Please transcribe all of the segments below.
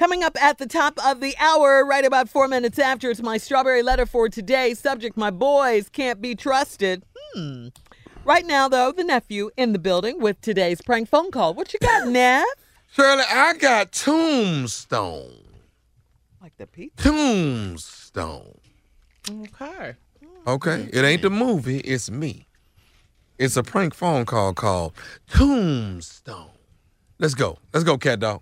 Coming up at the top of the hour, right about four minutes after, it's my strawberry letter for today. Subject My boys can't be trusted. Hmm. Right now, though, the nephew in the building with today's prank phone call. What you got, Nev? Shirley, I got Tombstone. Like the pizza? Tombstone. Okay. Okay. It ain't the movie, it's me. It's a prank phone call called Tombstone. Let's go. Let's go, cat dog.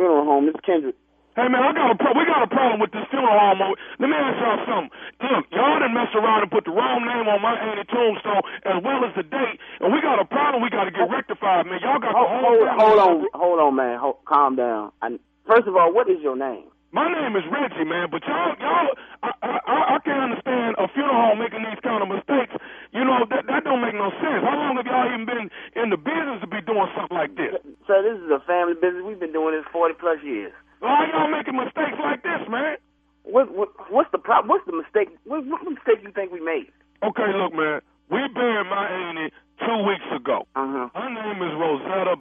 Funeral home. This is Kendrick. Hey man, I got a pro- we got a problem with this funeral home. Let me ask y'all something. Look, y'all done messed around and put the wrong name on my auntie tombstone as well as the date, and we got a problem. We got to get rectified, man. Y'all got Hold, the whole hold, hold on, hold on, man. Hold, calm down. I, first of all, what is your name? My name is Reggie, man, but y'all, y'all, I, I, I- can't understand a funeral home making these kind of mistakes. You know that that don't make no sense. How long have y'all even been in the business to be doing something like this? So this is a family business. We've been doing this forty plus years. Why y'all making mistakes like this, man? What, what what's the problem? What's the mistake? What, what mistake you think we made? Okay, look, man, we buried my auntie two weeks ago. Uh huh. Her name is Rosetta.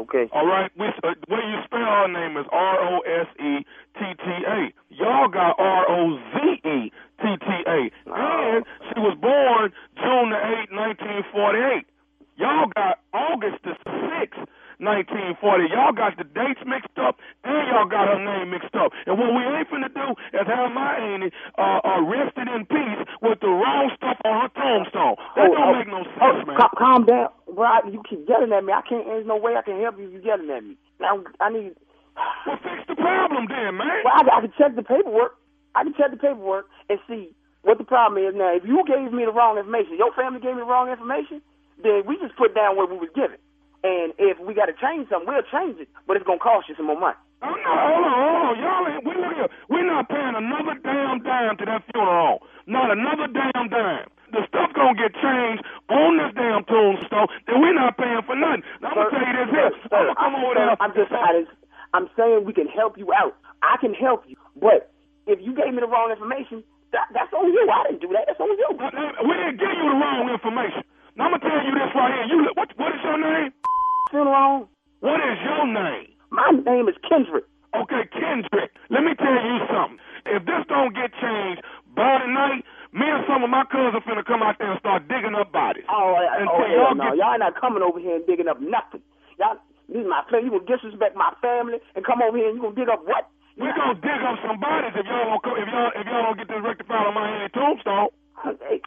Okay. All right, we, uh, the way you spell her name is R O S E T T A. Y'all got R O Z E T T A, and she was born June the eighth, nineteen forty eight. Y'all got August the sixth. 1940. Y'all got the dates mixed up and y'all got her name mixed up. And what we ain't finna do is have my auntie uh, uh, rested in peace with the wrong stuff on her tombstone. That Oh, don't oh, make no oh, sense, man. calm down, I- You keep yelling at me. I can't. There's no way I can help you. You yelling at me. Now I need. Well, fix the problem then, man. Well, I, I can check the paperwork. I can check the paperwork and see what the problem is. Now, if you gave me the wrong information, your family gave me the wrong information, then we just put down what we was given. And if we got to change something, we'll change it, but it's gonna cost you some more money. Oh, no, hold on, hold on. Y'all ain't, we look here. We're not paying another damn dime to that funeral. Not another damn dime. The stuff gonna get changed on this damn tombstone, then we're not paying for nothing. Now, I'm gonna tell you this here. I'm gonna come over there. I'm just, I just, I'm saying we can help you out. I can help you, but if you gave me the wrong information, That, that's on you. I didn't do that. That's on you. We didn't give you the wrong information. Now I'm gonna tell you this right here. You li- what? What is your name? Funeral. What is your name? My name is Kendrick. Okay, Kendrick. Let me tell you something. If this don't get changed by tonight, me and some of my cousins finna come out there and start digging up bodies. Oh, uh, Until oh hell y'all no. get- Y'all not coming over here and digging up nothing. Y'all, this is my family. You gonna disrespect my family and come over here and you gonna dig up what? We gonna dig up some bodies if y'all don't if y'all if y'all don't get this rectified on my Henny tombstone.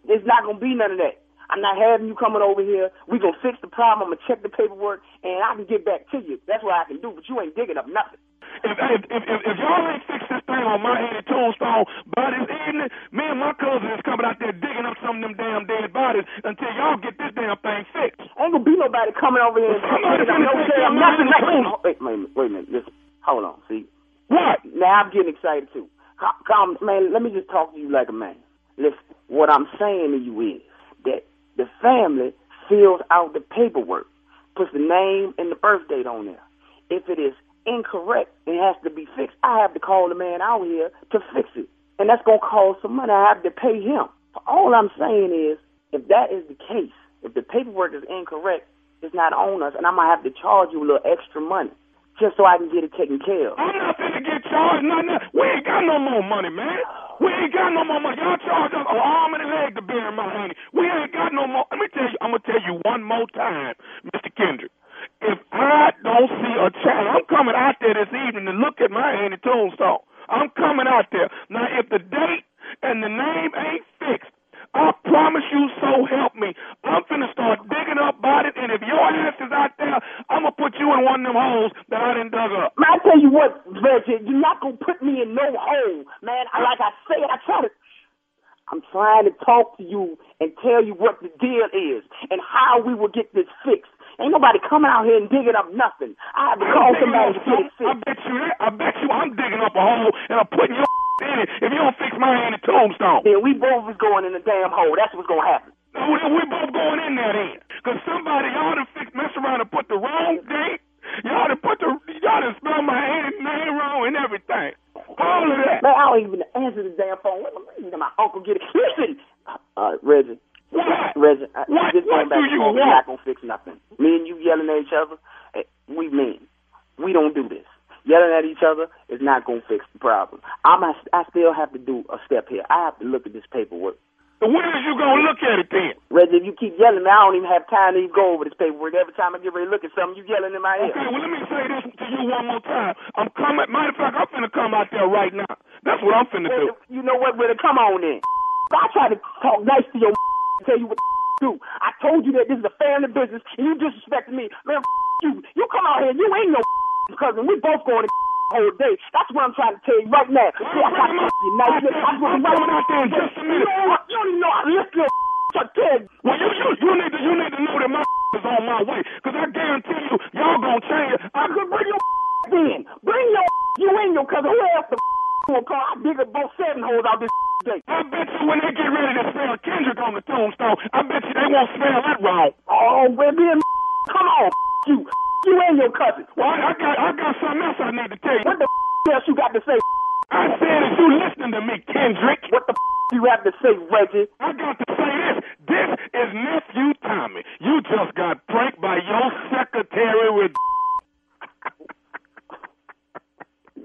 It's not gonna be none of that. I'm not having you coming over here. We gonna fix the problem. I'm gonna check the paperwork and I can get back to you. That's what I can do. But you ain't digging up nothing. If if if, if, if y'all ain't fix this thing on my Henny tombstone by this evening, me and my cousin is coming out there digging up some of them damn dead bodies until y'all get this damn thing fixed. Ain't gonna be nobody coming over here and Somebody digging up no finna take damn nothing. Wait, wait, wait a minute. Wait a minute. Listen. Hold on. See. What? Now I'm getting excited too. Come, Calm, man. Let me just talk to you like a man. Listen. What I'm saying to you is that the family fills out the paperwork, puts the name and the birth date on there. If it is incorrect and has to be fixed, I have to call the man out here to fix it, and that's gonna cost some money. I have to pay him. All I'm saying is, if that is the case, if the paperwork is incorrect, it's not on us, and I'm gonna have to charge you a little extra money just so I can get it taken care of. I'm not finna get charged nothing. We ain't got no more money, man. We ain't got no more money. Y'all charge us an arm and a leg to bury my honey. We ain't got no more. Let me tell you. I'm gonna tell you one more time, Mr. Kendrick. If I don't see a child, I'm coming out there this evening to look at my Annie tombstone. I'm coming out there. Now, if the date and the name ain't fixed, I promise you, so help me. I'm finna start digging up bodies, and if your ass is out there, I'm gonna put you in one of them holes that I done dug up. Man, I tell you what, Reggie, you're not gonna put me in no hole, man. I, like I said, I try to. I'm trying to talk to you and tell you what the deal is and how we will get this fixed. Ain't nobody coming out here and digging up nothing. I have to call somebody to get it some- I bet you that. I bet you I'm digging up a hole and I'm putting your in it if you don't fix my hand Annie tombstone. Then we both is going in the damn hole. That's what's gonna happen. No, we, we both going in there then. Cause somebody y'all done fix mess around and put the wrong date. Y'all done put the y'all done spelled my Annie name wrong and everything. All of that. Man, I don't even answer the damn phone. Let me let my uncle get it. Listen, uh, Reggie. What? Reggie, I, What? just going What back do you forth, we're not gonna fix nothing. Me and you yelling at each other, eh, we men. We don't do this. Yelling at each other is not gonna fix the problem. I'm I still have to do a step here. I have to look at this paperwork. When is you gonna look at it then? Reggie, if you keep yelling, I don't even have time to even go over this paperwork. Every time I get ready to look at something, you yelling in my ear. Okay, well let me say this to you one more time. I'm coming. Matter of fact, I'm finna come out there right now. That's what I'm finna do. You know what? Well, come on then. I try to talk nice to your tell you what to do. I told you that this is a family business, and you disrespected me. Man, you. You come out here, you ain't no cousin. We both going to whole day. That's what I'm trying to tell you right now. See, I got you. I'm going I'm coming out there in just a You don't even know how to lift your you. Well, you you you need to you need to know that my is on my way. Cause I guarantee you, y'all gonna change. I could bring your in. Bring your you in your cousin. Who else the call? I dig about seven holes out this day. I bet you when they get ready to spell Kendrick on the tombstone, I bet you they won't spell it wrong. Oh, baby, come on, you. You and your cousin. Well, I, I got I got something else I need to tell you. What the else you got to say? I said if you listening to me, Kendrick. What the you have to say, Reggie? I got to say this. This is nephew Tommy. You just got pranked by your secretary with.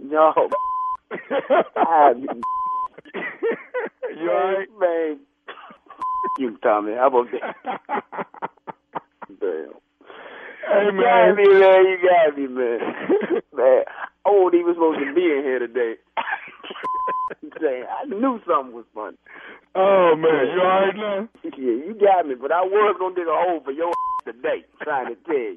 Yo. I, ah, you alright? Man. You, Tommy. About that? Damn. Hey You got me, man. You got me, man. man, I wasn't even supposed to be in here today. Damn, I knew something was funny. Oh man, you alright now? Yeah, you got me, but I was gonna dig a hole for your today, trying to tell you.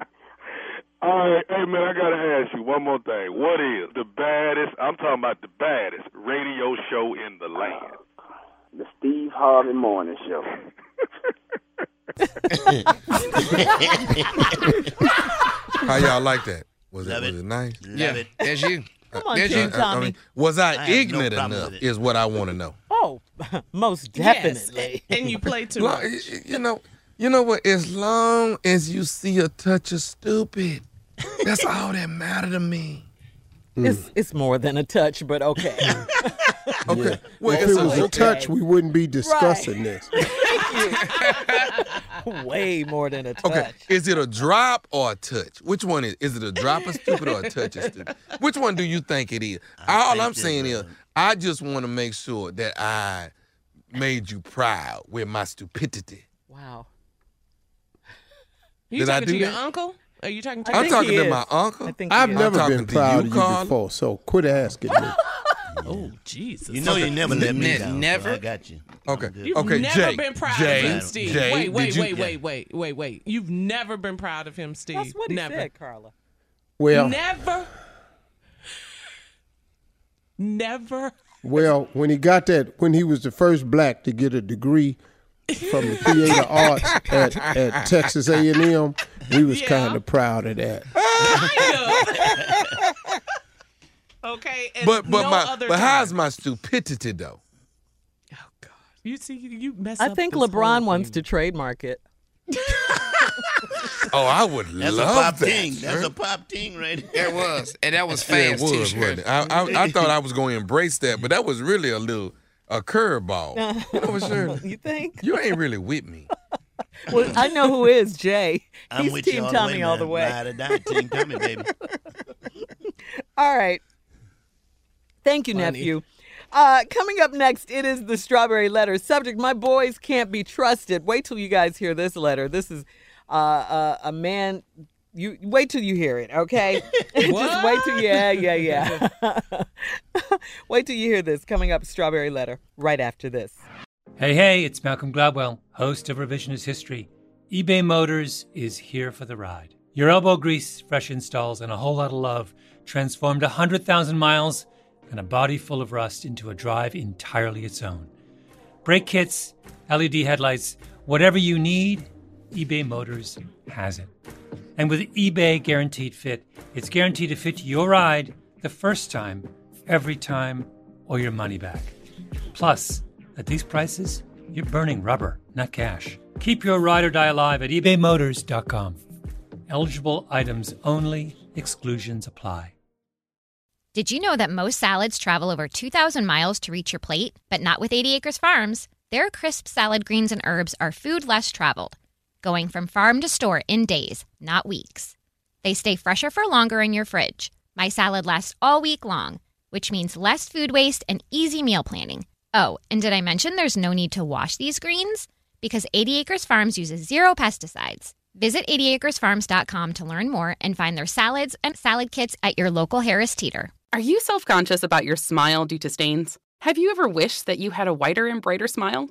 All right, hey man, I gotta ask you one more thing. What is the baddest? I'm talking about the baddest radio show in the land. The Steve Harvey Morning Show. How y'all like that? Was Love it, it. was it nice? Love Yeah, it. there's you. Come on, There's King you. I- I Tommy. mean, was I, I have no ignorant enough? Is what I want to know. Oh, most Yes, definitely. and you play too much. You know, you know what? As long as you see a touch of stupid, that's all that matter to me. Hmm. It's it's more than a touch, but okay. Okay. Well, if it was a touch, we wouldn't be discussing this. Way more than a touch. Okay, is it a drop or a touch? Which one is? Is it a drop of stupid or a touch of stupid? Which one do you think it is? All I'm saying is, I just want to make sure that I made you proud with my stupidity. Wow. You Did I talking do to your that? uncle? Are you talking to? I'm talking to my uncle. I think I've is. never talking been to proud you, of you Carla. before, so quit asking me. Oh Jesus! You know you never let me Ne- down. so Never. I got you. Okay. You've okay. never Jay. been proud Jay, of him, Steve. Jay, wait, wait, you- wait, wait, wait, wait, wait. You've never been proud of him, Steve. That's what he never. said, Carla. Well, Never. Never. well, when he got that, when he was the first black to get a degree from the theater arts at, at Texas A&M, we was kind of proud of that. Okay. And But but no my other but time. how's my stupidity though? Oh God, you see, you mess I up think this LeBron whole wants thing. to trademark it. Oh, I would That's a love pop that. ting. That's sir. a pop ting right there. It was, and that was Yeah, it fast too. was, wasn't it? I, I, I thought I was going to embrace that, but that was really a little a curveball. You know what, Shirley? You think? You ain't really with me. Well, I know who is Jay. I'm He's with Team you all Tommy the way, all the way. Ride or die, Team Tommy, baby. All right. Thank you, nephew. Uh, coming up next, it is the strawberry letter. Subject: My boys can't be trusted. Wait till you guys hear this letter. This is uh, uh, a man. You wait till you hear it, okay? Just wait till yeah, yeah, yeah. wait till you hear this. Coming up, strawberry letter. Right after this. Hey, hey, it's Malcolm Gladwell, host of Revisionist History. eBay Motors is here for the ride. Your elbow grease, fresh installs, and a whole lot of love transformed 100,000 miles and a body full of rust into a drive entirely its own. Brake kits, LED headlights, whatever you need, eBay Motors has it. And with eBay Guaranteed Fit, it's guaranteed to fit your ride the first time, every time, or your money back. Plus, at these prices, you're burning rubber, not cash. Keep your ride or die alive at ebaymotors.com. Eligible items only, exclusions apply. Did you know that most salads travel over 2,000 miles to reach your plate? But not with 80 Acres Farms. Their crisp salad greens and herbs are food less traveled, going from farm to store in days, not weeks. They stay fresher for longer in your fridge. My salad lasts all week long, which means less food waste and easy meal planning. Oh, and did I mention there's no need to wash these greens? Because 80 Acres Farms uses zero pesticides. Visit 80acresfarms.com to learn more and find their salads and salad kits at your local Harris Teeter. Are you self conscious about your smile due to stains? Have you ever wished that you had a whiter and brighter smile?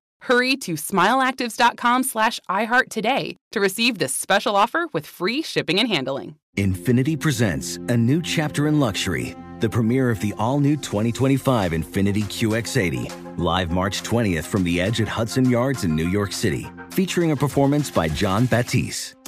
Hurry to smileactives.com slash iHeart today to receive this special offer with free shipping and handling. Infiniti presents a new chapter in luxury, the premiere of the all new 2025 Infiniti QX80, live March 20th from the edge at Hudson Yards in New York City, featuring a performance by Jon Batiste.